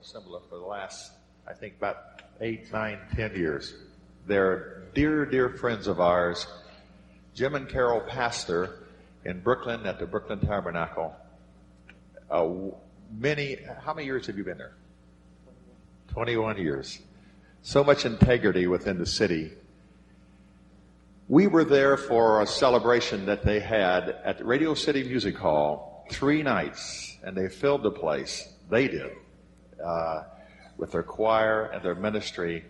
Assembly for the last, I think, about eight, nine, ten years. They're dear, dear friends of ours. Jim and Carol Pastor in Brooklyn at the Brooklyn Tabernacle. Uh, many, how many years have you been there? 21 years. So much integrity within the city. We were there for a celebration that they had at the Radio City Music Hall three nights, and they filled the place. They did. Uh, with their choir and their ministry.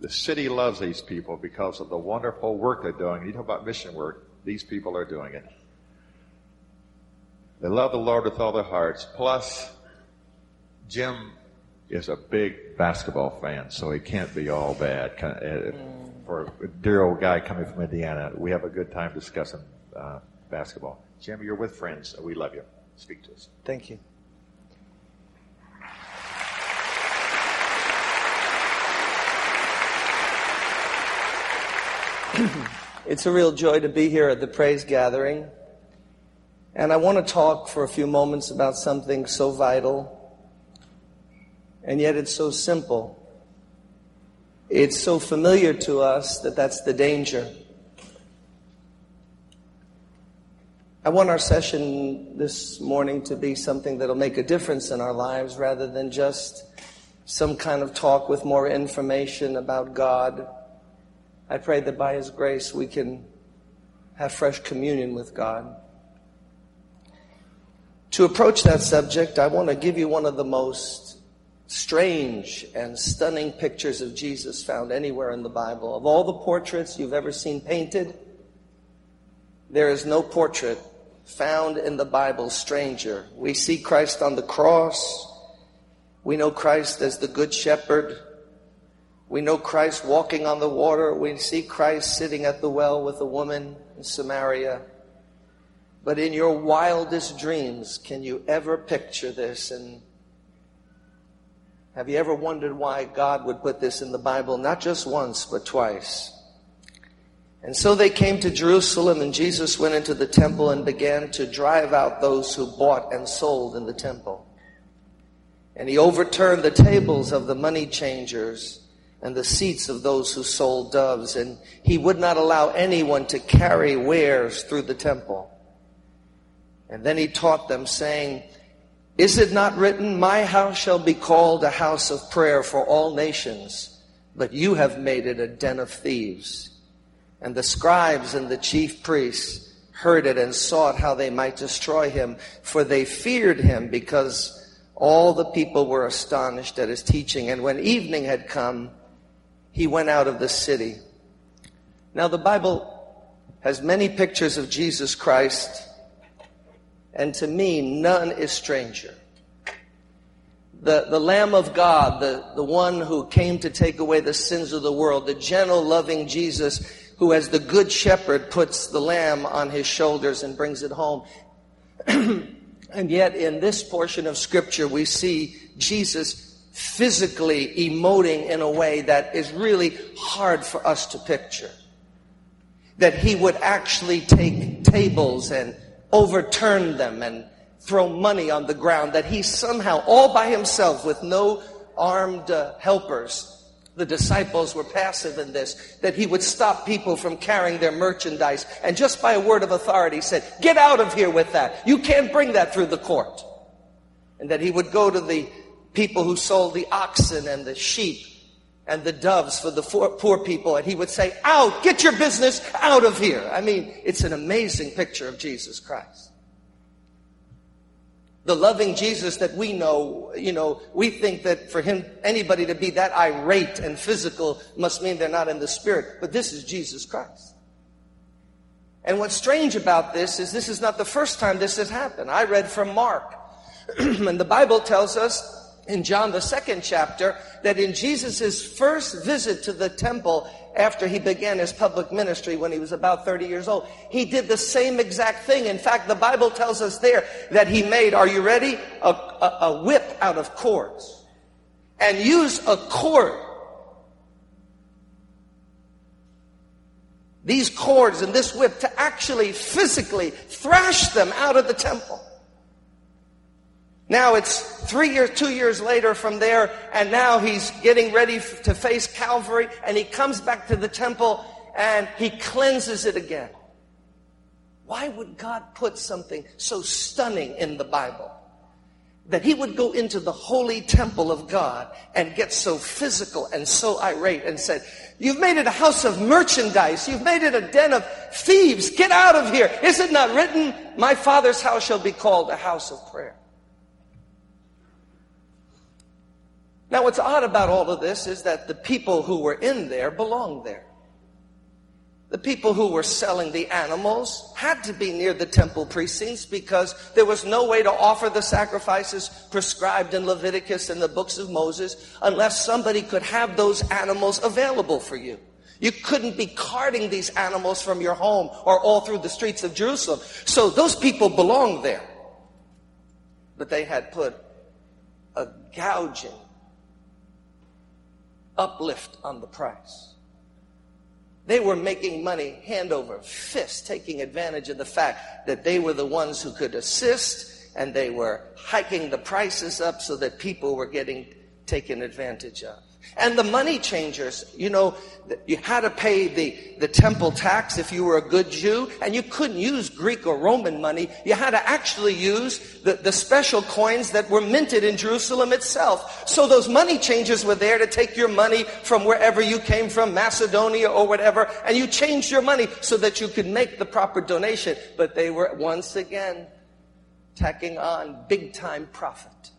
The city loves these people because of the wonderful work they're doing. You talk about mission work, these people are doing it. They love the Lord with all their hearts. Plus, Jim is a big basketball fan, so he can't be all bad. Uh, for a dear old guy coming from Indiana, we have a good time discussing uh, basketball. Jim, you're with friends. We love you. Speak to us. Thank you. It's a real joy to be here at the praise gathering. And I want to talk for a few moments about something so vital, and yet it's so simple. It's so familiar to us that that's the danger. I want our session this morning to be something that'll make a difference in our lives rather than just some kind of talk with more information about God I pray that by His grace we can have fresh communion with God. To approach that subject, I want to give you one of the most strange and stunning pictures of Jesus found anywhere in the Bible. Of all the portraits you've ever seen painted, there is no portrait found in the Bible stranger. We see Christ on the cross. We know Christ as the Good Shepherd. We know Christ walking on the water. We see Christ sitting at the well with a woman in Samaria. But in your wildest dreams, can you ever picture this? And have you ever wondered why God would put this in the Bible, not just once, but twice? And so they came to Jerusalem, and Jesus went into the temple and began to drive out those who bought and sold in the temple. And he overturned the tables of the money changers and the seats of those who sold doves, and he would not allow anyone to carry wares through the temple. And then he taught them, saying, Is it not written, My house shall be called a house of prayer for all nations, but you have made it a den of thieves? And the scribes and the chief priests heard it and sought how they might destroy him, for they feared him because all the people were astonished at his teaching. And when evening had come, he went out of the city. Now, the Bible has many pictures of Jesus Christ, and to me, none is stranger. The, the Lamb of God, the, the one who came to take away the sins of the world, the gentle, loving Jesus who, as the good shepherd, puts the lamb on his shoulders and brings it home. and yet, in this portion of Scripture, we see Jesus physically emoting in a way that is really hard for us to picture. That he would actually take tables and overturn them and throw money on the ground. That he somehow, all by himself, with no armed uh, helpers, the disciples were passive in this, that he would stop people from carrying their merchandise and just by a word of authority said, Get out of here with that. You can't bring that through the court. And that he would go to the people who sold the oxen and the sheep and the doves for the poor people. And he would say, out, get your business out of here. I mean, it's an amazing picture of Jesus Christ. The loving Jesus that we know, you know, we think that for him, anybody to be that irate and physical must mean they're not in the spirit. But this is Jesus Christ. And what's strange about this is this is not the first time this has happened. I read from Mark. and the Bible tells us in John, the second chapter, that in Jesus' first visit to the temple after he began his public ministry when he was about 30 years old, he did the same exact thing. In fact, the Bible tells us there that he made, are you ready? A, a, a whip out of cords. And used a cord. These cords and this whip to actually physically thrash them out of the temple. Now it's three years, two years later from there, and now he's getting ready to face Calvary, and he comes back to the temple and he cleanses it again. Why would God put something so stunning in the Bible? That he would go into the holy temple of God and get so physical and so irate and said, You've made it a house of merchandise. You've made it a den of thieves. Get out of here. Is it not written, My Father's house shall be called a house of prayer? Now, what's odd about all of this is that the people who were in there belonged there. The people who were selling the animals had to be near the temple precincts because there was no way to offer the sacrifices prescribed in Leviticus and the books of Moses unless somebody could have those animals available for you. You couldn't be carting these animals from your home or all through the streets of Jerusalem. So those people belonged there. But they had put a gouging uplift on the price. They were making money hand over fist, taking advantage of the fact that they were the ones who could assist and they were hiking the prices up so that people were getting taken advantage of. And the money changers, you know, you had to pay the, the temple tax if you were a good Jew, and you couldn't use Greek or Roman money. You had to actually use the, the special coins that were minted in Jerusalem itself. So those money changers were there to take your money from wherever you came from, Macedonia or whatever, and you changed your money so that you could make the proper donation. But they were once again tacking on big time profit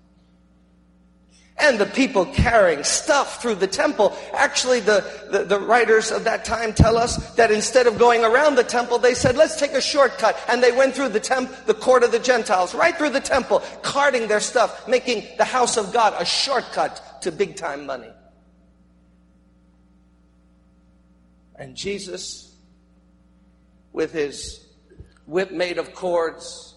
and the people carrying stuff through the temple. Actually, the, the, the, writers of that time tell us that instead of going around the temple, they said, let's take a shortcut. And they went through the temp, the court of the Gentiles, right through the temple, carting their stuff, making the house of God a shortcut to big time money. And Jesus, with his whip made of cords,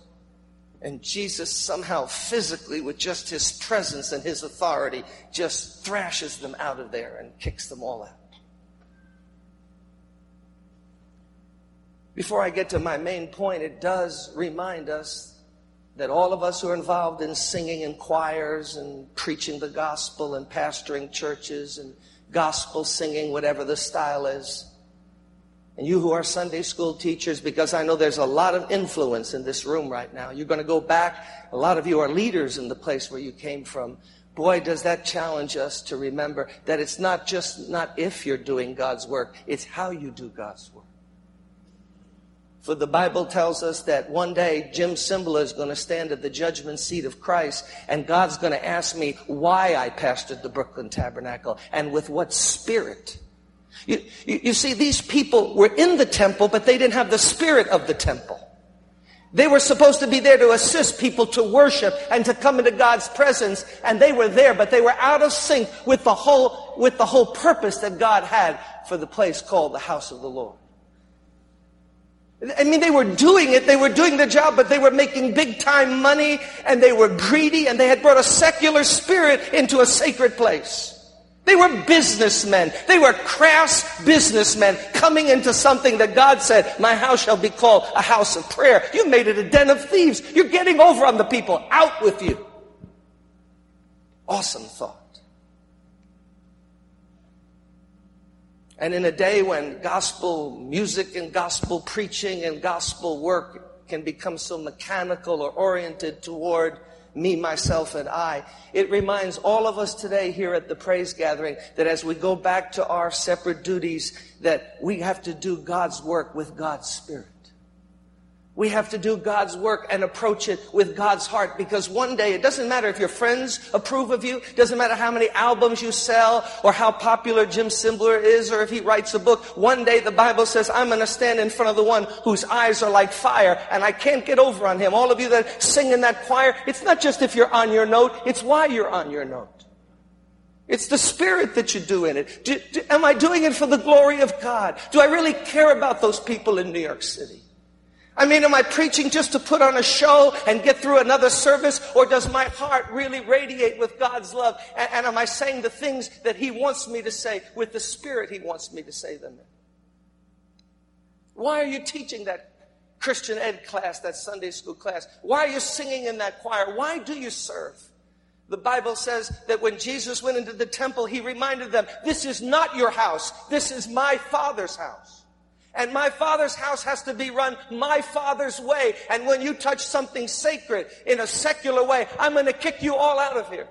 and Jesus somehow physically, with just his presence and his authority, just thrashes them out of there and kicks them all out. Before I get to my main point, it does remind us that all of us who are involved in singing in choirs and preaching the gospel and pastoring churches and gospel singing, whatever the style is, and you who are Sunday school teachers, because I know there's a lot of influence in this room right now. You're going to go back. A lot of you are leaders in the place where you came from. Boy, does that challenge us to remember that it's not just not if you're doing God's work, it's how you do God's work. For the Bible tells us that one day Jim Cymbala is going to stand at the judgment seat of Christ, and God's going to ask me why I pastored the Brooklyn Tabernacle and with what spirit. You, you, see, these people were in the temple, but they didn't have the spirit of the temple. They were supposed to be there to assist people to worship and to come into God's presence, and they were there, but they were out of sync with the whole, with the whole purpose that God had for the place called the house of the Lord. I mean, they were doing it, they were doing the job, but they were making big time money, and they were greedy, and they had brought a secular spirit into a sacred place. They were businessmen. They were crass businessmen coming into something that God said, my house shall be called a house of prayer. You made it a den of thieves. You're getting over on the people. Out with you. Awesome thought. And in a day when gospel music and gospel preaching and gospel work can become so mechanical or oriented toward me, myself, and I. It reminds all of us today here at the praise gathering that as we go back to our separate duties, that we have to do God's work with God's Spirit. We have to do God's work and approach it with God's heart because one day it doesn't matter if your friends approve of you, doesn't matter how many albums you sell or how popular Jim Cymbala is or if he writes a book. One day the Bible says, I'm going to stand in front of the one whose eyes are like fire and I can't get over on him. All of you that sing in that choir, it's not just if you're on your note, it's why you're on your note. It's the spirit that you do in it. Do, do, am I doing it for the glory of God? Do I really care about those people in New York City? I mean, am I preaching just to put on a show and get through another service? Or does my heart really radiate with God's love? And, and, am I saying the things that He wants me to say with the Spirit He wants me to say them in? Why are you teaching that? Christian ed class, that Sunday school class. Why are you singing in that choir? Why do you serve? The Bible says that when Jesus went into the temple, he reminded them, this is not your house. This is my father's house. And my father's house has to be run my father's way. And when you touch something sacred in a secular way, I'm going to kick you all out of here.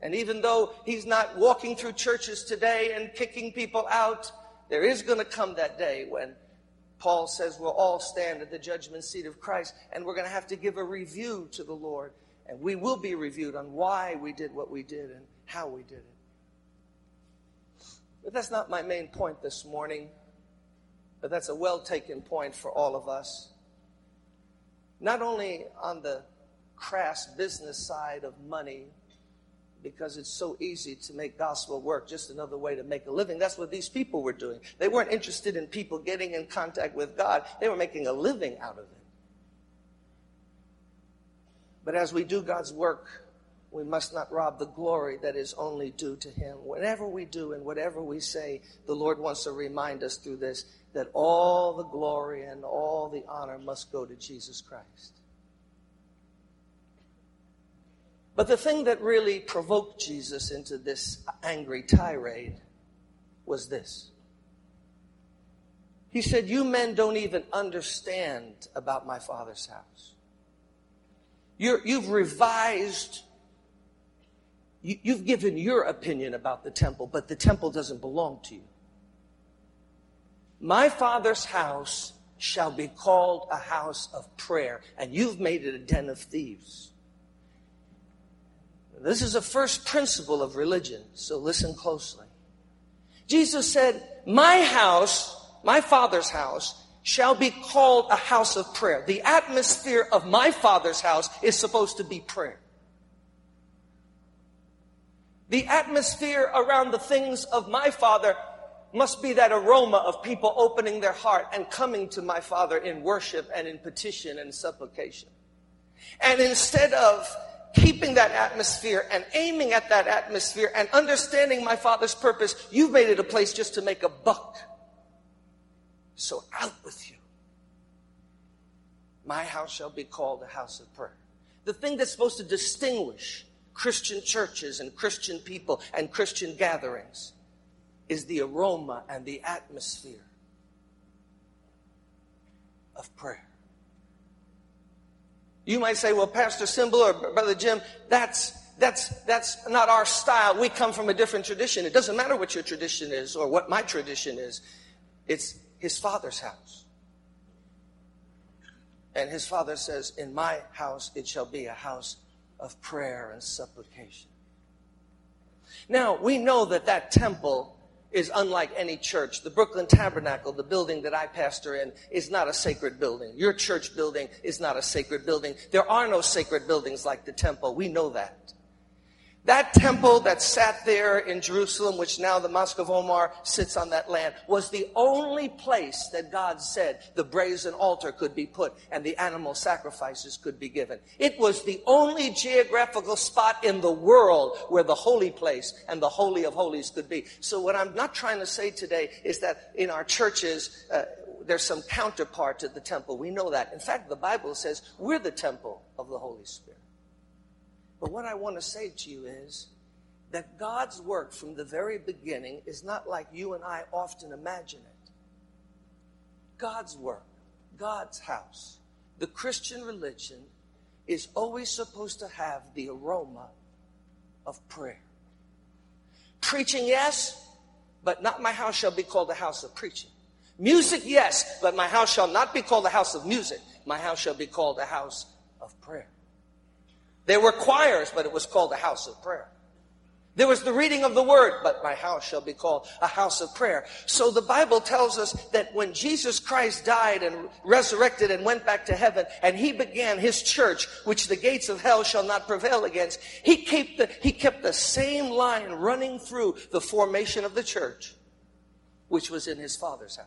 And even though he's not walking through churches today and kicking people out, there is going to come that day when Paul says we'll all stand at the judgment seat of Christ and we're going to have to give a review to the Lord. And we will be reviewed on why we did what we did and how we did it. But that's not my main point this morning. But that's a well taken point for all of us. Not only on the crass business side of money, because it's so easy to make gospel work, just another way to make a living. That's what these people were doing. They weren't interested in people getting in contact with God, they were making a living out of it. But as we do God's work, we must not rob the glory that is only due to Him. Whatever we do and whatever we say, the Lord wants to remind us through this that all the glory and all the honor must go to Jesus Christ. But the thing that really provoked Jesus into this angry tirade was this. He said, You men don't even understand about my Father's house. you have revised, you, you've given your opinion about the temple, but the temple doesn't belong to you. My Father's house shall be called a house of prayer, and you've made it a den of thieves. This is a first principle of religion, so listen closely. Jesus said, My house, my Father's house, shall be called a house of prayer. The atmosphere of my Father's house is supposed to be prayer. The atmosphere around the things of my Father must be that aroma of people opening their heart and coming to my Father in worship and in petition and supplication. And instead of keeping that atmosphere and aiming at that atmosphere and understanding my Father's purpose, you've made it a place just to make a buck. So out with you. My house shall be called a house of prayer. The thing that's supposed to distinguish Christian churches and Christian people and Christian gatherings is the aroma and the atmosphere of prayer. You might say, well, Pastor Cymbala or Brother Jim, that's, that's, that's not our style. We come from a different tradition. It doesn't matter what your tradition is or what my tradition is. It's his father's house. And his father says, in my house it shall be a house of prayer and supplication. Now, we know that that temple is unlike any church. The Brooklyn Tabernacle, the building that I pastor in, is not a sacred building. Your church building is not a sacred building. There are no sacred buildings like the temple. We know that. That temple that sat there in Jerusalem, which now the Mosque of Omar sits on that land, was the only place that God said the brazen altar could be put and the animal sacrifices could be given. It was the only geographical spot in the world where the holy place and the holy of holies could be. So what I'm not trying to say today is that in our churches, uh, there's some counterpart to the temple. We know that. In fact, the Bible says we're the temple of the Holy Spirit. But what I want to say to you is that God's work from the very beginning is not like you and I often imagine it. God's work, God's house, the Christian religion is always supposed to have the aroma of prayer. Preaching, yes, but not my house shall be called a house of preaching. Music, yes, but my house shall not be called a house of music. My house shall be called a house of prayer. There were choirs, but it was called a house of prayer. There was the reading of the word, but my house shall be called a house of prayer. So the Bible tells us that when Jesus Christ died and resurrected and went back to heaven, and he began his church, which the gates of hell shall not prevail against, he kept the, he kept the same line running through the formation of the church, which was in his father's house.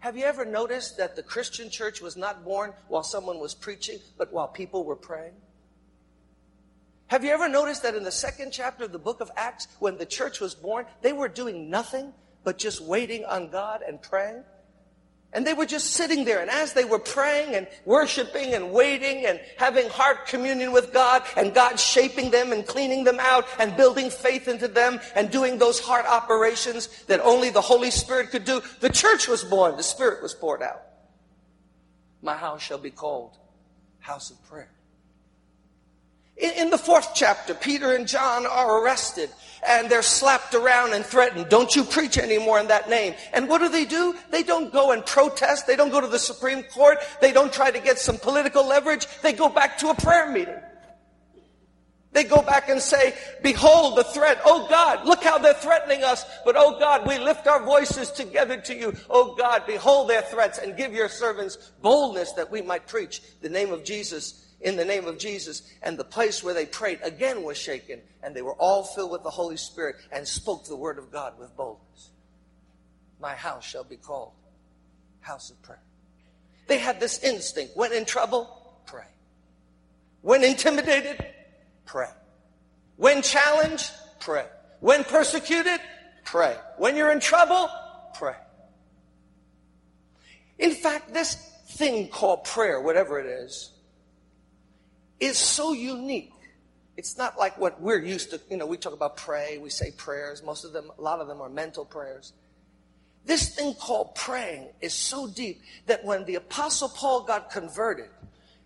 Have you ever noticed that the Christian church was not born while someone was preaching, but while people were praying? Have you ever noticed that in the second chapter of the book of Acts, when the church was born, they were doing nothing but just waiting on God and praying? And they were just sitting there. And as they were praying and worshiping and waiting and having heart communion with God and God shaping them and cleaning them out and building faith into them and doing those heart operations that only the Holy Spirit could do, the church was born. The Spirit was poured out. My house shall be called house of prayer. In, in the fourth chapter, Peter and John are arrested and they're slapped around and threatened. Don't you preach anymore in that name. And what do they do? They don't go and protest. They don't go to the Supreme Court. They don't try to get some political leverage. They go back to a prayer meeting. They go back and say, behold the threat. Oh God, look how they're threatening us. But oh God, we lift our voices together to you. Oh God, behold their threats and give your servants boldness that we might preach the name of Jesus in the name of Jesus. And the place where they prayed again was shaken, and they were all filled with the Holy Spirit and spoke the word of God with boldness. My house shall be called house of prayer. They had this instinct. When in trouble, pray. When intimidated, pray. When challenged, pray. When persecuted, pray. When you're in trouble, pray. In fact, this thing called prayer, whatever it is, is so unique. It's not like what we're used to. You know, we talk about pray, we say prayers. Most of them, a lot of them are mental prayers. This thing called praying is so deep that when the Apostle Paul got converted,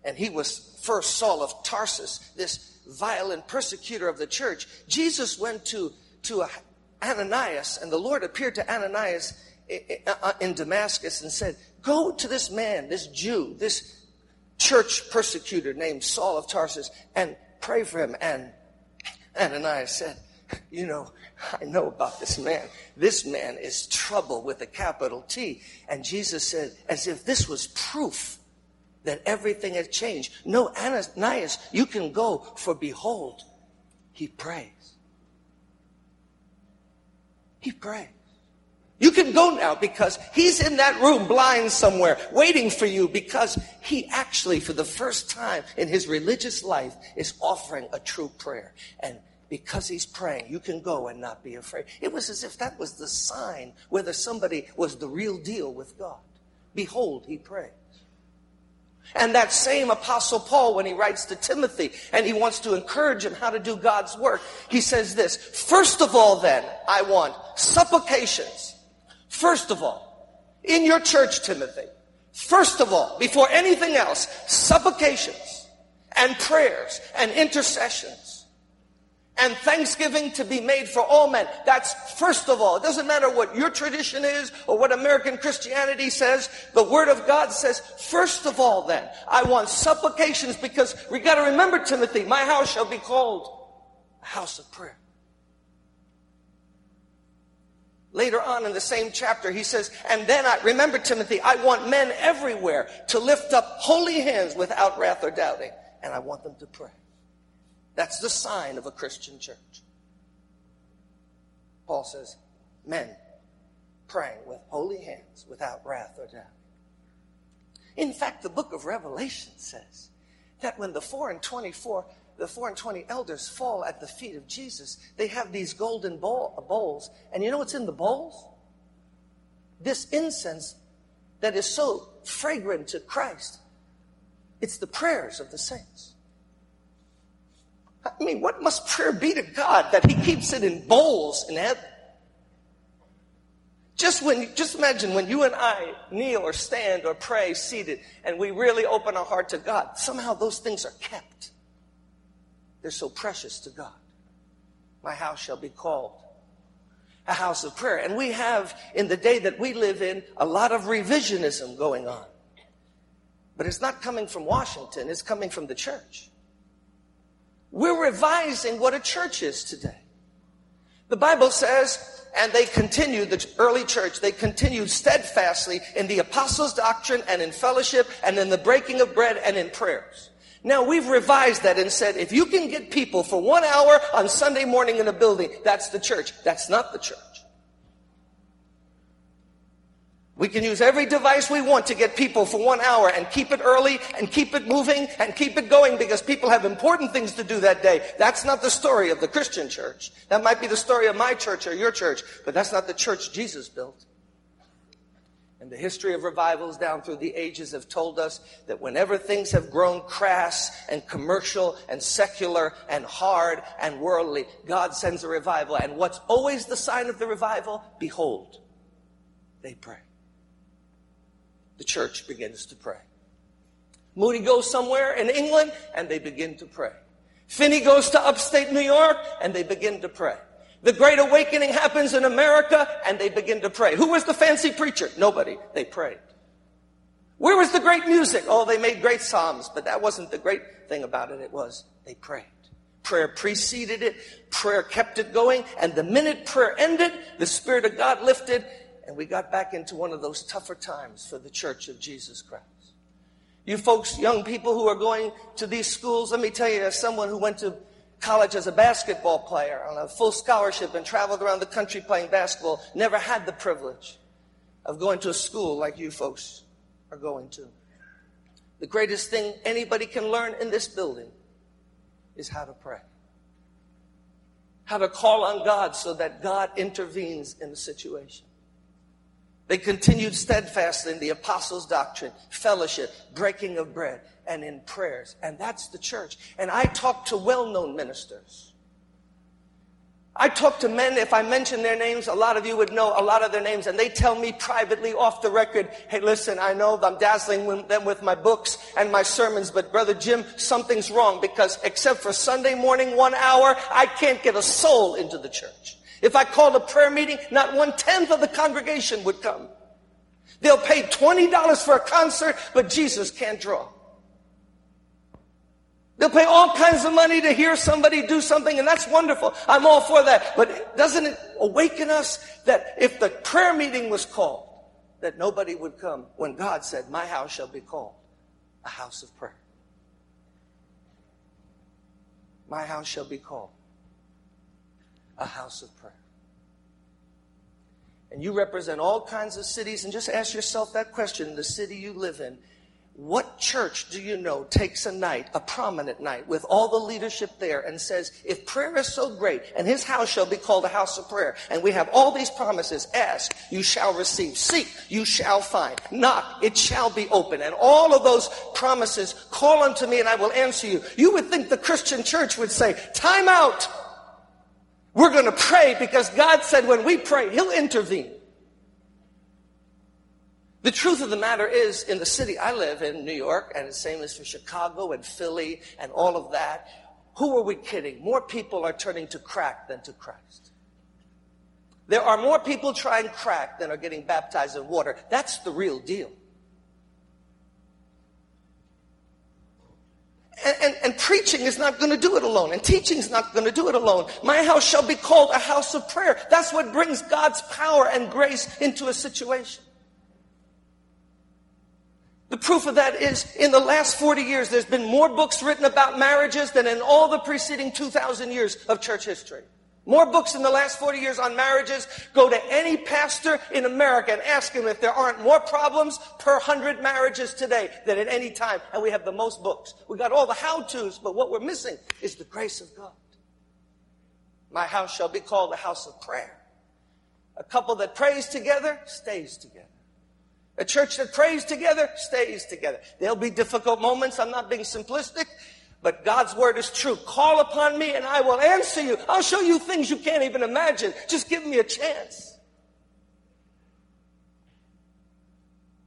and he was first Saul of Tarsus, this violent persecutor of the church, Jesus went to, to Ananias, and the Lord appeared to Ananias uh, in Damascus and said, Go to this man, this Jew, this church persecutor named Saul of Tarsus and pray for him. And Ananias said, You know, I know about this man. This man is trouble with a capital T. And Jesus said, as if this was proof that everything had changed. No, Ananias, you can go, for behold, he prays. He prays. You can go now because he's in that room blind somewhere waiting for you because he actually, for the first time in his religious life, is offering a true prayer. And because he's praying, you can go and not be afraid. It was as if that was the sign whether somebody was the real deal with God. Behold, he prays. And that same apostle Paul, when he writes to Timothy and he wants to encourage him how to do God's work, he says this, first of all then, I want supplications First of all, in your church, Timothy, first of all, before anything else, supplications and prayers and intercessions and thanksgiving to be made for all men. That's first of all. It doesn't matter what your tradition is or what American Christianity says. The Word of God says, first of all, then, I want supplications because we got to remember, Timothy, my house shall be called a house of prayer. Later on in the same chapter, he says, and then I, remember Timothy, I want men everywhere to lift up holy hands without wrath or doubting. And I want them to pray. That's the sign of a Christian church. Paul says, men praying with holy hands without wrath or doubt. In fact, the book of Revelation says that when the four and 24 the four and twenty elders fall at the feet of Jesus. They have these golden bowl, bowls. And you know what's in the bowls? This incense that is so fragrant to Christ. It's the prayers of the saints. I mean, what must prayer be to God that He keeps it in bowls in heaven? Just when, just imagine when you and I kneel or stand or pray seated and we really open our heart to God, somehow those things are kept. They're so precious to God. My house shall be called a house of prayer. And we have, in the day that we live in, a lot of revisionism going on. But it's not coming from Washington, it's coming from the church. We're revising what a church is today. The Bible says, and they continued, the early church, they continued steadfastly in the apostles' doctrine and in fellowship and in the breaking of bread and in prayers. Now we've revised that and said, if you can get people for one hour on Sunday morning in a building, that's the church. That's not the church. We can use every device we want to get people for one hour and keep it early and keep it moving and keep it going because people have important things to do that day. That's not the story of the Christian church. That might be the story of my church or your church, but that's not the church Jesus built. The history of revivals down through the ages have told us that whenever things have grown crass and commercial and secular and hard and worldly, God sends a revival. And what's always the sign of the revival? Behold, they pray. The church begins to pray. Moody goes somewhere in England and they begin to pray. Finney goes to upstate New York and they begin to pray. The great awakening happens in America and they begin to pray. Who was the fancy preacher? Nobody. They prayed. Where was the great music? Oh, they made great psalms, but that wasn't the great thing about it. It was they prayed. Prayer preceded it. Prayer kept it going. And the minute prayer ended, the Spirit of God lifted and we got back into one of those tougher times for the church of Jesus Christ. You folks, young people who are going to these schools, let me tell you, as someone who went to college as a basketball player on a full scholarship and traveled around the country playing basketball, never had the privilege of going to a school like you folks are going to. The greatest thing anybody can learn in this building is how to pray. How to call on God so that God intervenes in the situation. They continued steadfastly in the apostles' doctrine, fellowship, breaking of bread, and in prayers. And that's the church. And I talk to well known ministers. I talk to men, if I mention their names, a lot of you would know a lot of their names, and they tell me privately off the record, hey, listen, I know I'm dazzling them with my books and my sermons, but Brother Jim, something's wrong because except for Sunday morning, one hour, I can't get a soul into the church. If I called a prayer meeting, not one tenth of the congregation would come. They'll pay $20 for a concert, but Jesus can't draw. They'll pay all kinds of money to hear somebody do something, and that's wonderful. I'm all for that. But doesn't it awaken us that if the prayer meeting was called, that nobody would come when God said, My house shall be called a house of prayer? My house shall be called a house of prayer. And you represent all kinds of cities, and just ask yourself that question the city you live in what church do you know takes a night, a prominent night, with all the leadership there and says, if prayer is so great and his house shall be called a house of prayer, and we have all these promises, ask, you shall receive, seek, you shall find, knock, it shall be open. And all of those promises, call unto me and I will answer you. You would think the Christian church would say, time out. We're going to pray because God said when we pray, he'll intervene. The truth of the matter is, in the city I live in, New York, and the same is for Chicago and Philly and all of that, who are we kidding? More people are turning to crack than to Christ. There are more people trying crack than are getting baptized in water. That's the real deal. And, and, and, preaching is not going to do it alone, and teaching is not going to do it alone. My house shall be called a house of prayer. That's what brings God's power and grace into a situation. The proof of that is in the last 40 years, there's been more books written about marriages than in all the preceding 2,000 years of church history. More books in the last 40 years on marriages. Go to any pastor in America and ask him if there aren't more problems per hundred marriages today than at any time. And we have the most books. We got all the how-tos, but what we're missing is the grace of God. My house shall be called a house of prayer. A couple that prays together stays together. A church that prays together stays together. There'll be difficult moments. I'm not being simplistic, but God's word is true. Call upon me and I will answer you. I'll show you things you can't even imagine. Just give me a chance.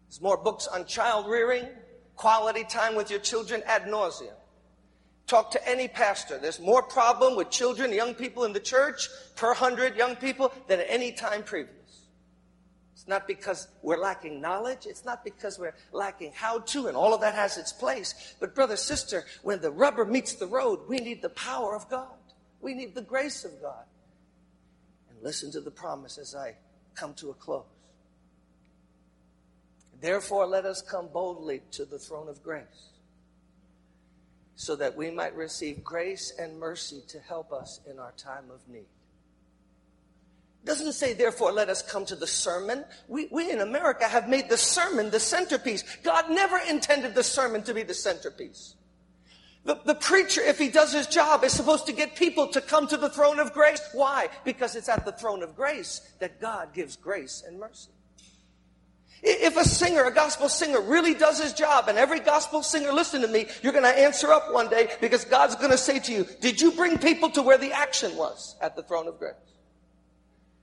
There's more books on child rearing, quality time with your children ad nauseum. Talk to any pastor. There's more problem with children, young people in the church per hundred young people than at any time previous. It's not because we're lacking knowledge. It's not because we're lacking how to, and all of that has its place. But, brother, sister, when the rubber meets the road, we need the power of God. We need the grace of God. And listen to the promise as I come to a close. Therefore, let us come boldly to the throne of grace so that we might receive grace and mercy to help us in our time of need doesn't say, therefore, let us come to the sermon. We, we in America have made the sermon the centerpiece. God never intended the sermon to be the centerpiece. The, the preacher, if he does his job, is supposed to get people to come to the throne of grace. Why? Because it's at the throne of grace that God gives grace and mercy. If a singer, a gospel singer, really does his job, and every gospel singer, listen to me, you're going to answer up one day because God's going to say to you, Did you bring people to where the action was at the throne of grace?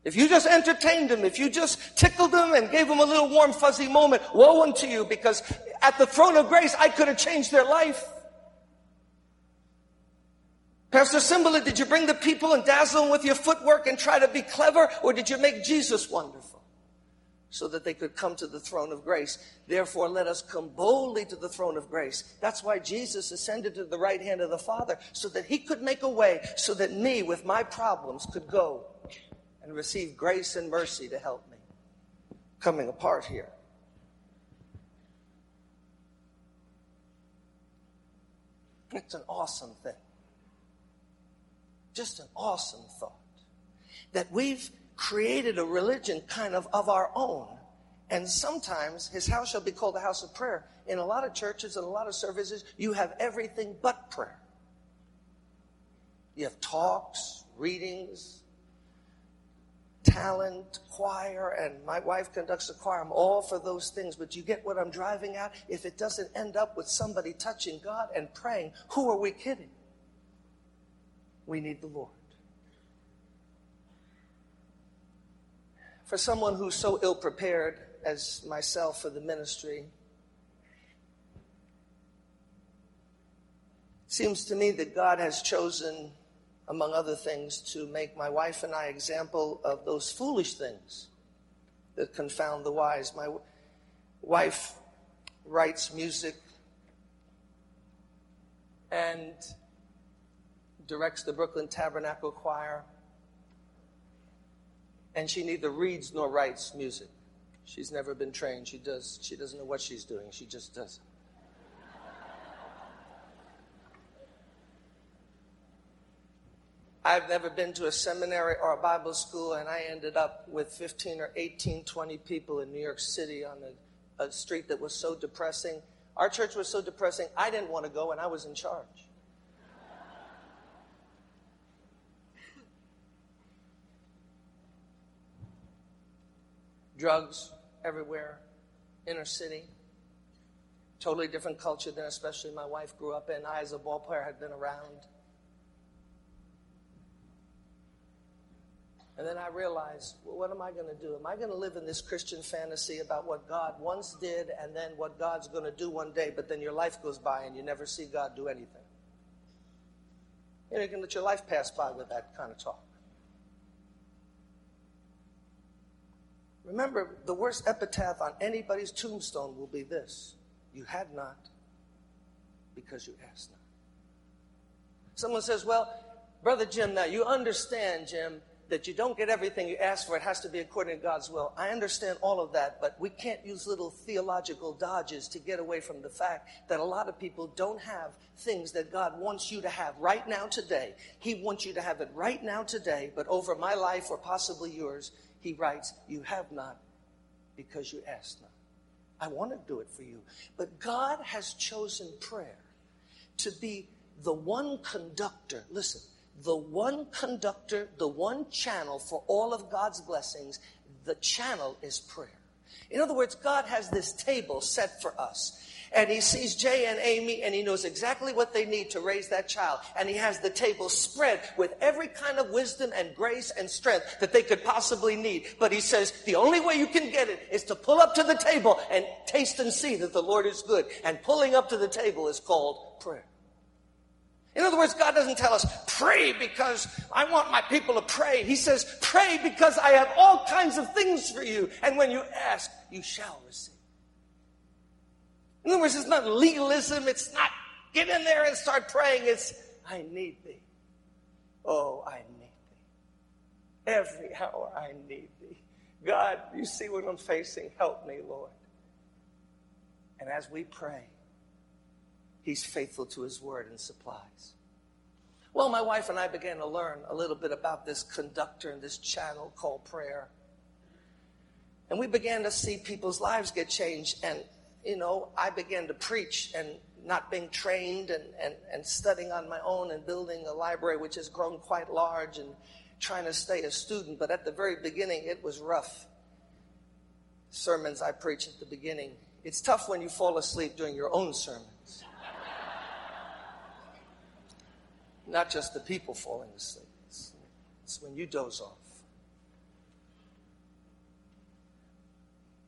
If you just entertained them, if you just tickled them and gave them a little warm, fuzzy moment, woe unto you because at the throne of grace, I could have changed their life. Pastor Cymbala, did you bring the people and dazzle them with your footwork and try to be clever, or did you make Jesus wonderful? So that they could come to the throne of grace. Therefore, let us come boldly to the throne of grace. That's why Jesus ascended to the right hand of the Father, so that he could make a way, so that me, with my problems, could go and receive grace and mercy to help me. Coming apart here. It's an awesome thing. Just an awesome thought. That we've created a religion kind of of our own. And sometimes his house shall be called a house of prayer. In a lot of churches and a lot of services, you have everything but prayer. You have talks, readings, talent, choir, and my wife conducts the choir. I'm all for those things, but you get what I'm driving at? If it doesn't end up with somebody touching God and praying, who are we kidding? We need the Lord. For someone who's so ill prepared as myself for the ministry, seems to me that God has chosen among other things, to make my wife and I example of those foolish things that confound the wise. My wife writes music and directs the Brooklyn Tabernacle Choir. And she neither reads nor writes music. She's never been trained. She does she doesn't know what she's doing. She just does it. I've never been to a seminary or a Bible school, and I ended up with 15 or 18, 20 people in New York City on a, a street that was so depressing. Our church was so depressing, I didn't want to go, and I was in charge. Drugs everywhere, inner city. Totally different culture than especially my wife grew up in. I, as a ball player, had been around. And then I realized, well, what am I going to do? Am I going to live in this Christian fantasy about what God once did and then what God's going to do one day, but then your life goes by and you never see God do anything? You know, you can let your life pass by with that kind of talk. Remember, the worst epitaph on anybody's tombstone will be this You had not because you asked not. Someone says, Well, Brother Jim, now you understand, Jim, that you don't get everything you ask for. It has to be according to God's will. I understand all of that, but we can't use little theological dodges to get away from the fact that a lot of people don't have things that God wants you to have right now today. He wants you to have it right now today, but over my life or possibly yours, he writes, You have not because you asked not. I want to do it for you. But God has chosen prayer to be the one conductor. Listen, the one conductor, the one channel for all of God's blessings, the channel is prayer. In other words, God has this table set for us. And he sees Jay and Amy and he knows exactly what they need to raise that child. And he has the table spread with every kind of wisdom and grace and strength that they could possibly need. But he says the only way you can get it is to pull up to the table and taste and see that the Lord is good. And pulling up to the table is called prayer. In other words, God doesn't tell us, pray because I want my people to pray. He says, pray because I have all kinds of things for you. And when you ask, you shall receive. In other words, it's not legalism. It's not get in there and start praying. It's, I need thee. Oh, I need thee. Every hour I need thee. God, you see what I'm facing. Help me, Lord. And as we pray, He's faithful to his word and supplies. Well, my wife and I began to learn a little bit about this conductor and this channel called prayer. And we began to see people's lives get changed. And, you know, I began to preach and not being trained and, and, and studying on my own and building a library which has grown quite large and trying to stay a student. But at the very beginning, it was rough. sermons I preach at the beginning. It's tough when you fall asleep during your own sermons. Not just the people falling asleep, it's, when you doze off.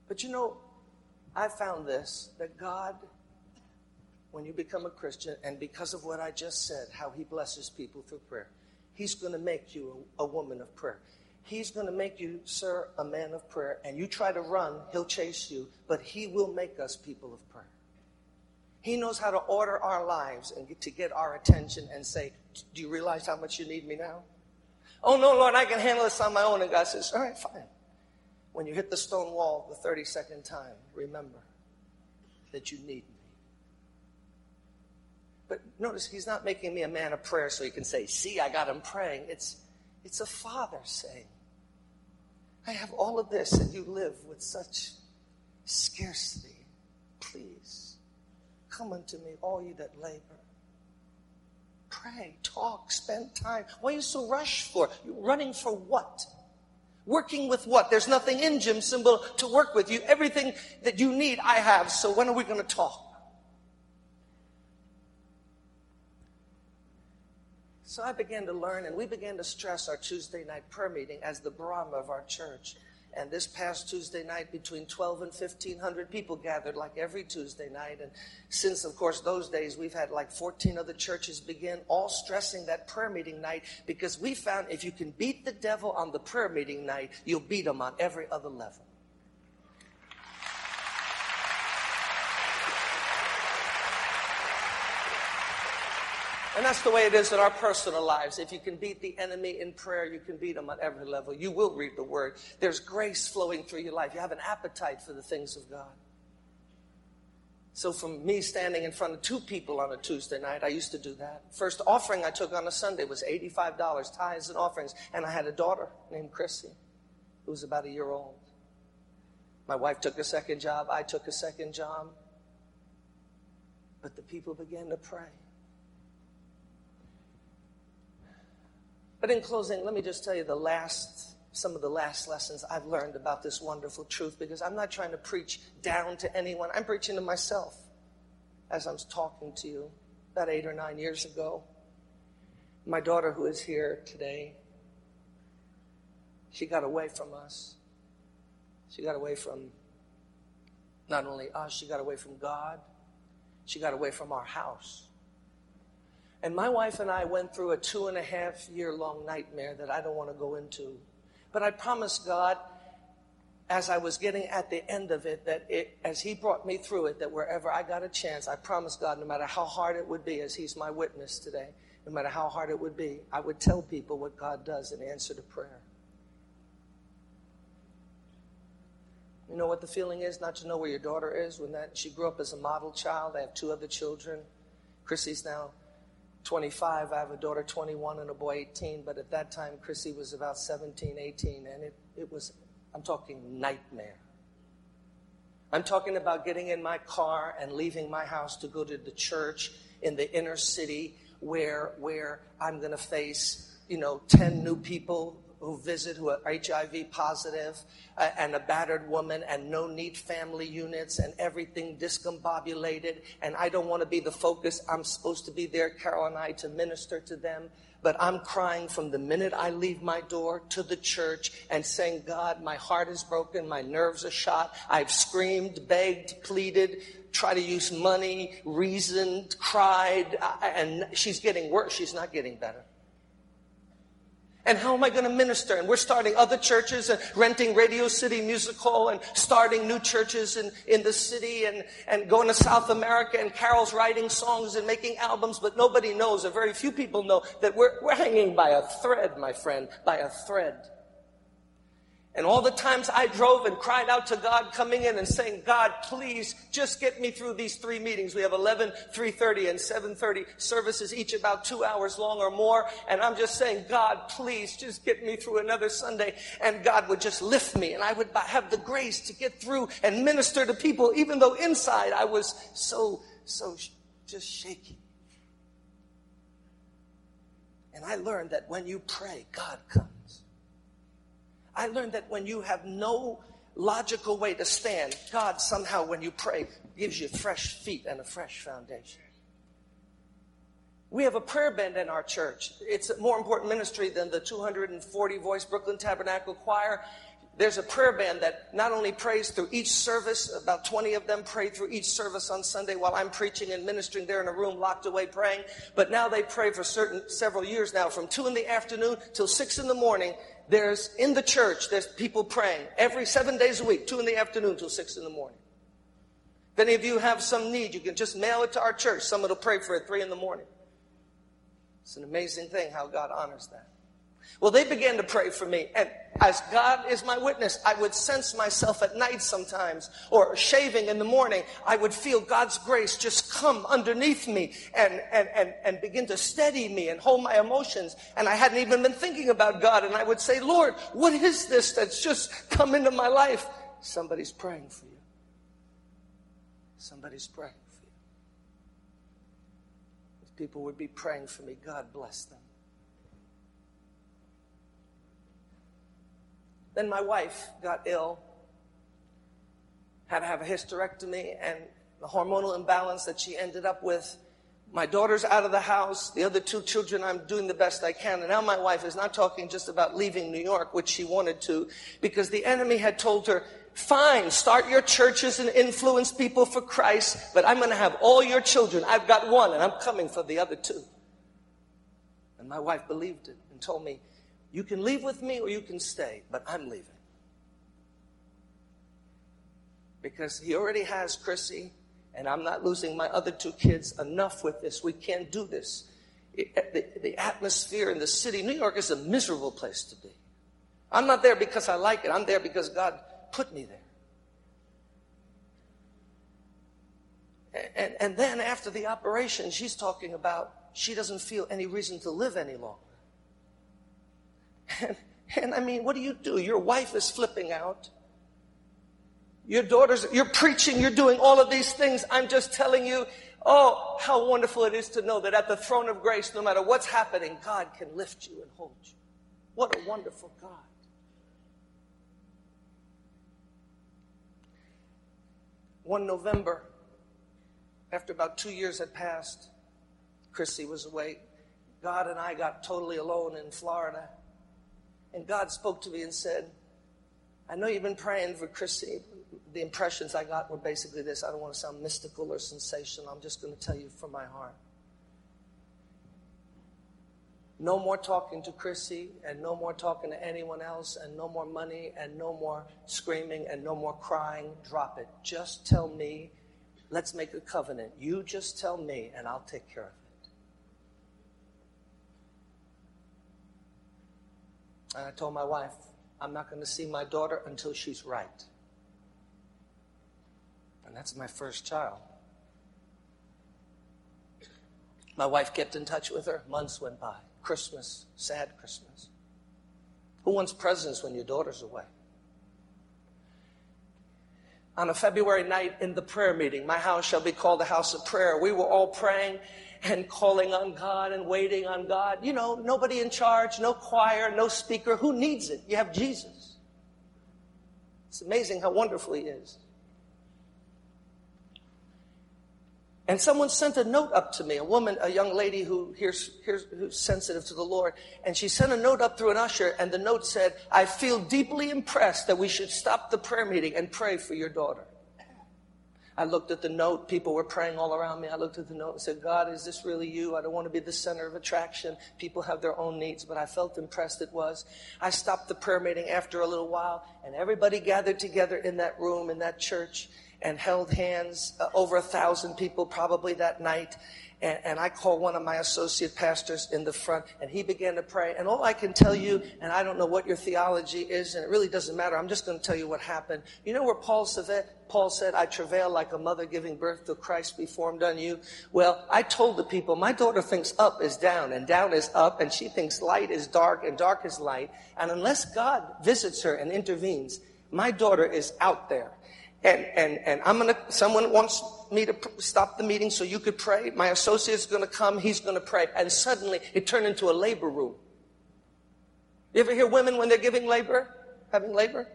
But you know, I found this that God, when you become a Christian, and because of what I just said, how He blesses people through prayer, He's going to make you a, a woman of prayer. He's going to make you, sir, a man of prayer. And you try to run, he'll chase you, but he will make us people of prayer. He knows how to order our lives and get, to get our attention and say, Do you realize how much you need me now? Oh, no, Lord, I can handle this on my own. And God says, All right, fine. When you hit the stone wall the 32nd time, remember that you need me. But notice, He's not making me a man of prayer so He can say, See, I got him praying. It's, it's a father saying, I have all of this, and you live with such scarcity. Please, come unto me, all you that labor. Pray, talk, spend time. Why are you so rushed for? You're running for what? Working with what? There's nothing in Jim Cymbala to work with. You everything that you need, I have. So when are we going to talk? So I began to learn, and we began to stress our Tuesday night prayer meeting as the Brahma of our church. And this past Tuesday night, between 12 and 1,500 people gathered, like every Tuesday night. And since, of course, those days, we've had like 14 other churches begin, all stressing that prayer meeting night because we found if you can beat the devil on the prayer meeting night, you'll beat him on every other level. And that's the way it is in our personal lives. If you can beat the enemy in prayer, you can beat him at every level. You will read the word. There's grace flowing through your life. You have an appetite for the things of God. So, from me standing in front of two people on a Tuesday night, I used to do that. First offering I took on a Sunday was $85, tithes and offerings. And I had a daughter named Chrissy, who was about a year old. My wife took a second job. I took a second job. But the people began to pray. But in closing, let me just tell you the last, some of the last lessons I've learned about this wonderful truth because I'm not trying to preach down to anyone. I'm preaching to myself as I'm talking to you about eight or nine years ago. My daughter, who is here today, she got away from us. She got away from not only us, she got away from God. She got away from our house. And my wife and I went through a two and a half year long nightmare that I don't want to go into. But I promised God, as I was getting at the end of it, that it, as He brought me through it, that wherever I got a chance, I promised God, no matter how hard it would be, as He's my witness today, no matter how hard it would be, I would tell people what God does in answer to prayer. You know what the feeling is not to know where your daughter is when that she grew up as a model child. I have two other children. Chrissy's now 25. I have a daughter 21 and a boy 18, but at that time, Chrissy was about 17, 18, and it, it was, I'm talking nightmare. I'm talking about getting in my car and leaving my house to go to the church in the inner city where, where I'm going to face, you know, 10 new people who visit who are HIV positive, uh, and a battered woman and no neat family units and everything discombobulated. And I don't want to be the focus. I'm supposed to be there, Carol and I, to minister to them. But I'm crying from the minute I leave my door to the church and saying, God, my heart is broken. My nerves are shot. I've screamed, begged, pleaded, tried to use money, reasoned, cried. Uh, and she's getting worse. She's not getting better. And how am I going to minister? And we're starting other churches and renting Radio City Music Hall and starting new churches in, in the city and, and going to South America. And Carol's writing songs and making albums, but nobody knows, or very few people know, that we're, we're hanging by a thread, my friend, by a thread. And all the times I drove and cried out to God coming in and saying, God, please just get me through these three meetings. We have 11, 3.30 and 7.30 services, each about two hours long or more. And I'm just saying, God, please just get me through another Sunday. And God would just lift me and I would have the grace to get through and minister to people, even though inside I was so, so just shaky. And I learned that when you pray, God comes. I learned that when you have no logical way to stand, God somehow, when you pray, gives you fresh feet and a fresh foundation. We have a prayer band in our church. It's a more important ministry than the 240 voice Brooklyn Tabernacle Choir. There's a prayer band that not only prays through each service, about 20 of them pray through each service on Sunday while I'm preaching and ministering there in a room locked away praying. But now they pray for certain several years now, from 2 in the afternoon till 6 in the morning. There's in the church, there's people praying every seven days a week, 2 in the afternoon till 6 in the morning. If any of you have some need, you can just mail it to our church. Someone will pray for it 3 in the morning. It's an amazing thing how God honors that. Well, they began to pray for me. And as God is my witness, I would sense myself at night sometimes or shaving in the morning. I would feel God's grace just come underneath me and, and, and, and begin to steady me and hold my emotions. And I hadn't even been thinking about God. And I would say, Lord, what is this that's just come into my life? Somebody's praying for you. Somebody's praying for you. If people would be praying for me, God bless them. Then my wife got ill, had to have a hysterectomy, and the hormonal imbalance that she ended up with. My daughter's out of the house. The other two children, I'm doing the best I can. And now my wife is not talking just about leaving New York, which she wanted to, because the enemy had told her, fine, start your churches and influence people for Christ, but I'm going to have all your children. I've got one, and I'm coming for the other two. And my wife believed it and told me, you can leave with me or you can stay, but I'm leaving. Because he already has Chrissy, and I'm not losing my other two kids. Enough with this. We can't do this. It, uh, the, the atmosphere in the city, New York is a miserable place to be. I'm not there because I like it, I'm there because God put me there. And, and then after the operation, she's talking about she doesn't feel any reason to live any longer. And, and I mean, what do you do? Your wife is flipping out. Your daughters, you're preaching, you're doing all of these things. I'm just telling you, oh, how wonderful it is to know that at the throne of grace, no matter what's happening, God can lift you and hold you. What a wonderful God. One November, after about two years had passed, Chrissy was away. God and I got totally alone in Florida. And God spoke to me and said, I know you've been praying for Chrissy. The impressions I got were basically this I don't want to sound mystical or sensational. I'm just going to tell you from my heart. No more talking to Chrissy, and no more talking to anyone else, and no more money, and no more screaming, and no more crying. Drop it. Just tell me. Let's make a covenant. You just tell me, and I'll take care of it. And I told my wife, I'm not going to see my daughter until she's right. And that's my first child. My wife kept in touch with her. Months went by. Christmas, sad Christmas. Who wants presents when your daughter's away? On a February night in the prayer meeting, my house shall be called a house of prayer. We were all praying and calling on God and waiting on God. You know, nobody in charge, no choir, no speaker. Who needs it? You have Jesus. It's amazing how wonderful He is. And someone sent a note up to me, a woman, a young lady who hears, hears, who's sensitive to the Lord. And she sent a note up through an usher, and the note said, I feel deeply impressed that we should stop the prayer meeting and pray for your daughter. I looked at the note. People were praying all around me. I looked at the note and said, God, is this really you? I don't want to be the center of attraction. People have their own needs, but I felt impressed it was. I stopped the prayer meeting after a little while, and everybody gathered together in that room, in that church, and held hands. Uh, over a thousand people probably that night. And, and, I called one of my associate pastors in the front, and he began to pray. And all I can tell you, and I don't know what your theology is, and it really doesn't matter. I'm just going to tell you what happened. You know where Paul said, Paul said, I travail like a mother giving birth to Christ be formed on you. Well, I told the people, my daughter thinks up is down, and down is up, and she thinks light is dark, and dark is light. And unless God visits her and intervenes, my daughter is out there and, and, and I'm going to, someone wants me to stop the meeting so you could pray. My associate's going to come. He's going to pray. And suddenly it turned into a labor room. You ever hear women when they're giving labor, having labor?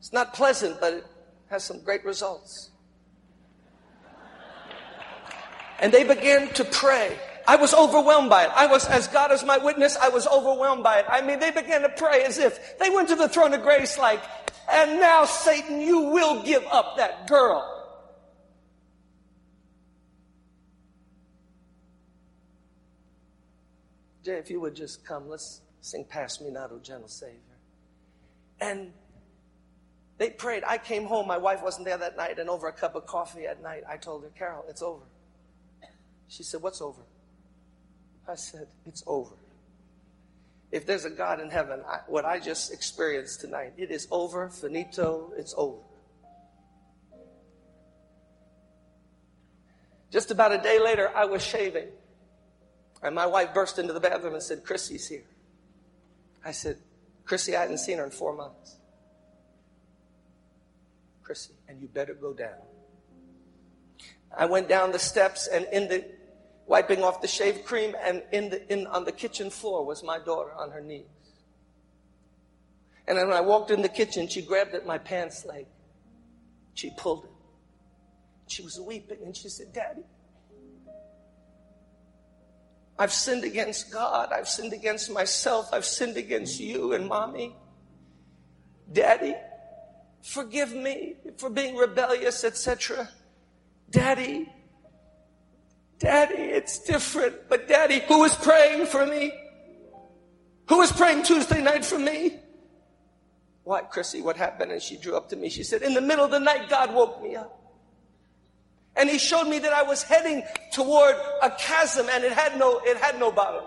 It's not pleasant, but it has some great results. And they began to pray. I was overwhelmed by it. I was, as God is my witness, I was overwhelmed by it. I mean, they began to pray as if they went to the throne of grace like, and now Satan, you will give up that girl. Jay, if you would just come, let's sing Pass Me Not, O Gentle Savior. And they prayed. I came home. My wife wasn't there that night. And over a cup of coffee at night, I told her, Carol, it's over. She said, What's over? I said, It's over. If there's a God in heaven, I, what I just experienced tonight, it is over, finito, it's over. Just about a day later, I was shaving. And my wife burst into the bathroom and said, Chrissy's here. I said, Chrissy, I hadn't seen her in four months. Chrissy, and you better go down. I went down the steps and in the wiping off the shave cream and in the in on the kitchen floor was my daughter on her knees. And when I walked in the kitchen, she grabbed at my pants leg. She pulled it. She was weeping and she said, Daddy, I've sinned against God. I've sinned against myself. I've sinned against you and mommy. Daddy, forgive me for being rebellious, etc. Daddy, Daddy, it's different. But Daddy, who was praying for me? Who was praying Tuesday night for me? Why, Chrissy, what happened? And she drew up to me. She said, In the middle of the night, God woke me up. And he showed me that I was heading toward a chasm and it had no, it had no bottom.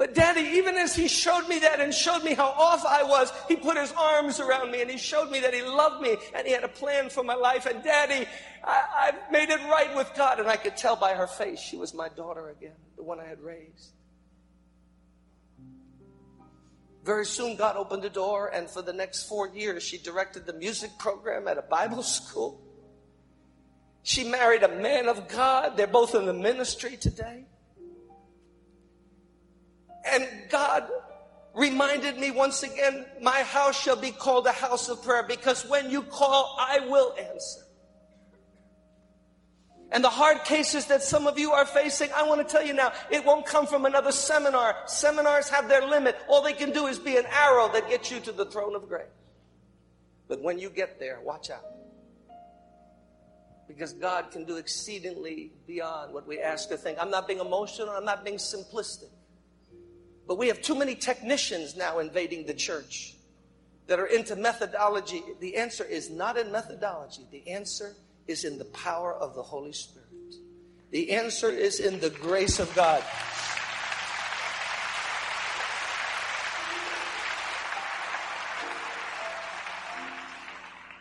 But daddy, even as he showed me that and showed me how off I was, he put his arms around me and he showed me that he loved me and he had a plan for my life. And daddy, I, I made it right with God. And I could tell by her face she was my daughter again, the one I had raised. Very soon, God opened the door, and for the next four years, she directed the music program at a Bible school. She married a man of God. They're both in the ministry today. And God reminded me once again, my house shall be called a house of prayer because when you call, I will answer. And the hard cases that some of you are facing, I want to tell you now, it won't come from another seminar. Seminars have their limit. All they can do is be an arrow that gets you to the throne of grace. But when you get there, watch out. Because God can do exceedingly beyond what we ask or think. I'm not being emotional, I'm not being simplistic. But we have too many technicians now invading the church that are into methodology. The answer is not in methodology, the answer is in the power of the Holy Spirit. The answer is in the grace of God.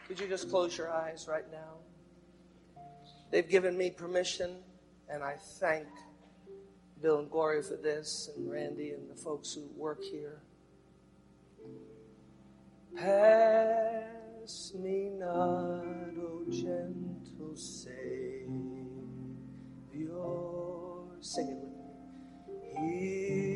Could you just close your eyes right now? They've given me permission, and I thank Bill and Gloria for this, and Randy and the folks who work here. Pass me not, O gentle Savior. Sing it with me.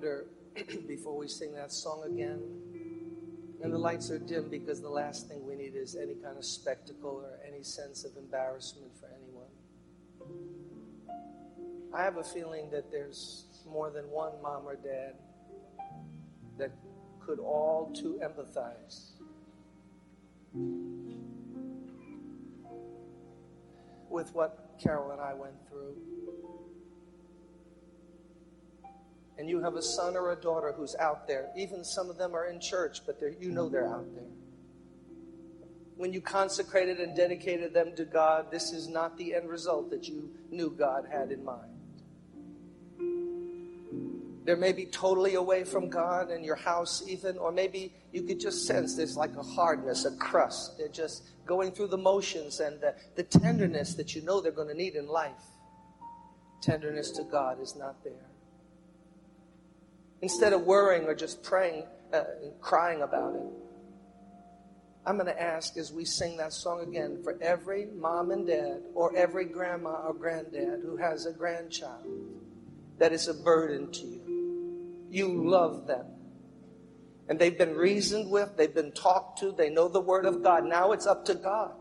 Wonder, before we sing that song again, And the lights are dim because the last thing we need is any kind of spectacle or any sense of embarrassment for anyone. I have a feeling that there's more than one mom or dad that could all too empathize with what Carol and I went through. And you have a son or a daughter who's out there. Even some of them are in church, but you know they're out there. When you consecrated and dedicated them to God, this is not the end result that you knew God had in mind. There may be totally away from God in your house, even, or maybe you could just sense there's like a hardness, a crust. They're just going through the motions and the, the tenderness that you know they're going to need in life. Tenderness to God is not there. Instead of worrying or just praying uh, and crying about it, I'm going to ask as we sing that song again for every mom and dad or every grandma or granddad who has a grandchild that is a burden to you. You love them. And they've been reasoned with, they've been talked to, they know the Word of God. Now it's up to God.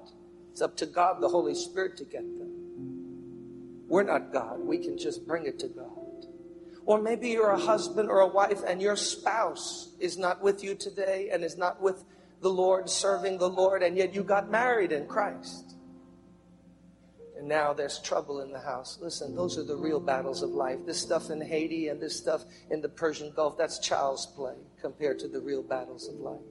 It's up to God, the Holy Spirit, to get them. We're not God. We can just bring it to God. Or maybe you're a husband or a wife and your spouse is not with you today and is not with the Lord, serving the Lord, and yet you got married in Christ and now there's trouble in the house. Listen, those are the real battles of life. This stuff in Haiti and this stuff in the Persian Gulf, that's child's play compared to the real battles of life.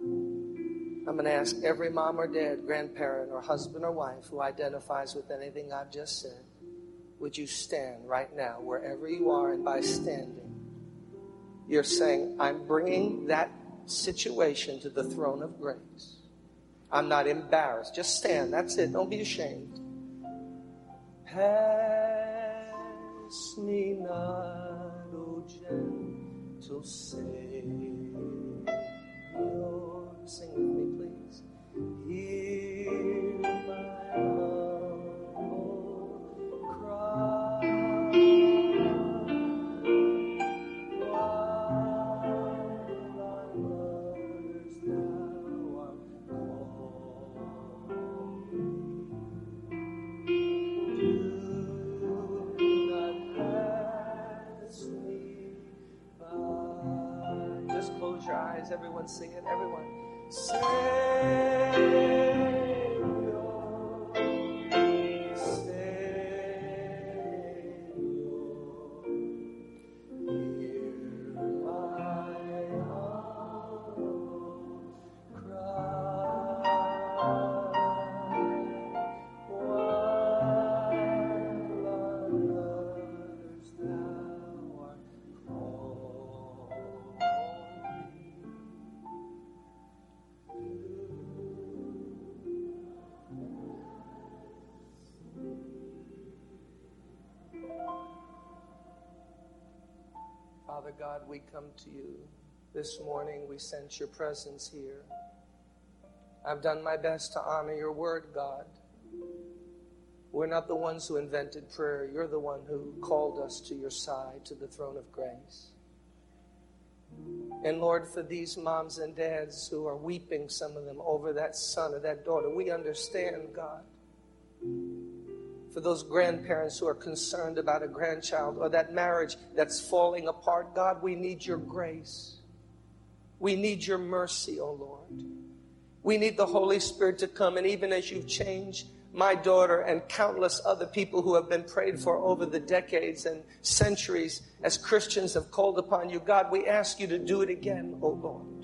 I'm going to ask every mom or dad, grandparent, or husband or wife who identifies with anything I've just said, would you stand right now, wherever you are, and by standing, you're saying, I'm bringing that situation to the throne of grace. I'm not embarrassed. Just stand. That's it. Don't be ashamed. Pass me not, O gentle Savior. Sing Father God, we come to you this morning. We sense your presence here. I've done my best to honor your word, God. We're not the ones who invented prayer. You're the one who called us to your side, to the throne of grace. And Lord, for these moms and dads who are weeping, some of them, over that son or that daughter, we understand, God for those grandparents who are concerned about a grandchild or that marriage that's falling apart. God, we need your grace. We need your mercy, O oh Lord. We need the Holy Spirit to come, and even as you've changed my daughter and countless other people who have been prayed for over the decades and centuries as Christians have called upon you, God, we ask you to do it again, O oh Lord.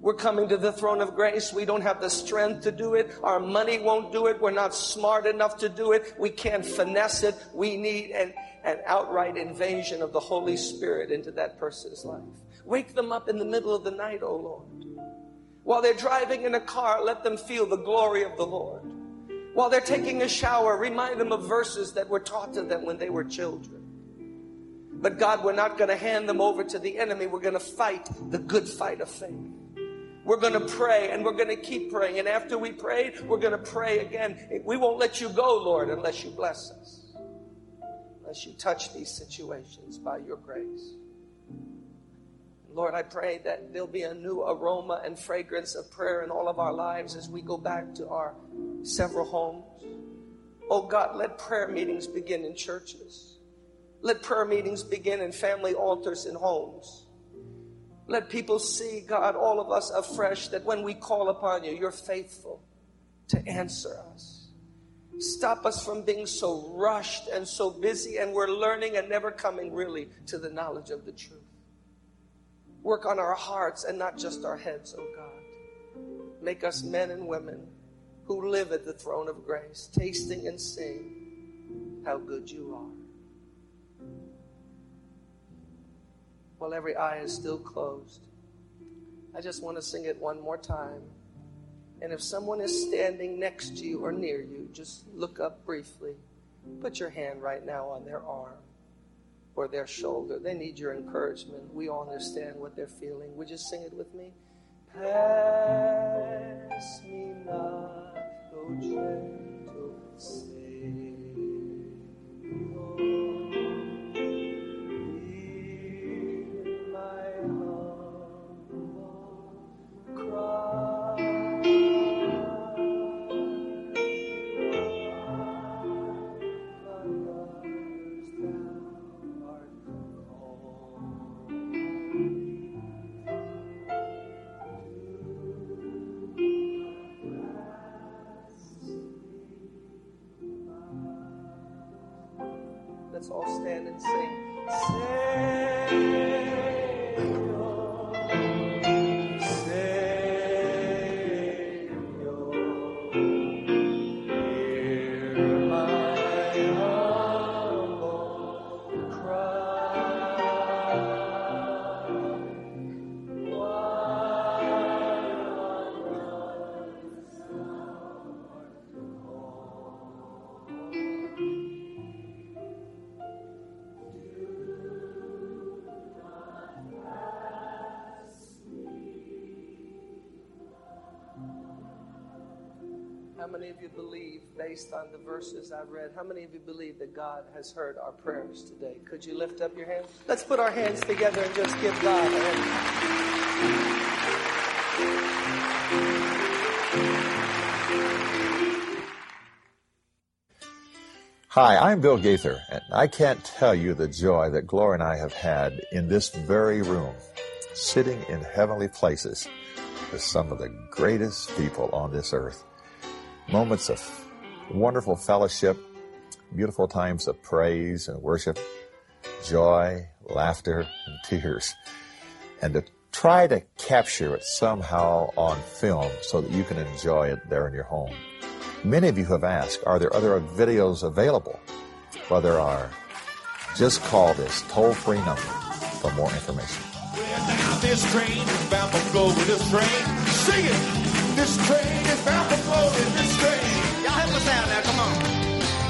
We're coming to the throne of grace. We don't have the strength to do it. Our money won't do it. We're not smart enough to do it. We can't finesse it. We need an, an outright invasion of the Holy Spirit into that person's life. Wake them up in the middle of the night, O oh Lord. While they're driving in a car, let them feel the glory of the Lord. While they're taking a shower, remind them of verses that were taught to them when they were children. But God, we're not going to hand them over to the enemy. We're going to fight the good fight of faith. We're going to pray and we're going to keep praying. And after we pray, we're going to pray again. We won't let you go, Lord, unless you bless us, unless you touch these situations by your grace. Lord, I pray that there'll be a new aroma and fragrance of prayer in all of our lives as we go back to our several homes. Oh God, let prayer meetings begin in churches. Let prayer meetings begin in family altars in homes. Let people see, God, all of us afresh, that when we call upon you, you're faithful to answer us. Stop us from being so rushed and so busy, and we're learning and never coming really to the knowledge of the truth. Work on our hearts and not just our heads, oh God. Make us men and women who live at the throne of grace, tasting and seeing how good you are. While every eye is still closed, I just want to sing it one more time. And if someone is standing next to you or near you, just look up briefly. Put your hand right now on their arm or their shoulder. They need your encouragement. We all understand what they're feeling. Would you sing it with me? Pass me not, O gentle Savior. Many of you believe, based on the verses I've read, how many of you believe that God has heard our prayers today? Could you lift up your hands? Let's put our hands together and just give God a hand. Hi, I'm Bill Gaither, and I can't tell you the joy that Gloria and I have had in this very room, sitting in heavenly places with some of the greatest people on this earth. Moments of wonderful fellowship, beautiful times of praise and worship, joy, laughter, and tears. And to try to capture it somehow on film so that you can enjoy it there in your home. Many of you have asked, are there other videos available? Well, there are. Just call this toll free number for more information. This train is go with this train. Sing it! This train is go with this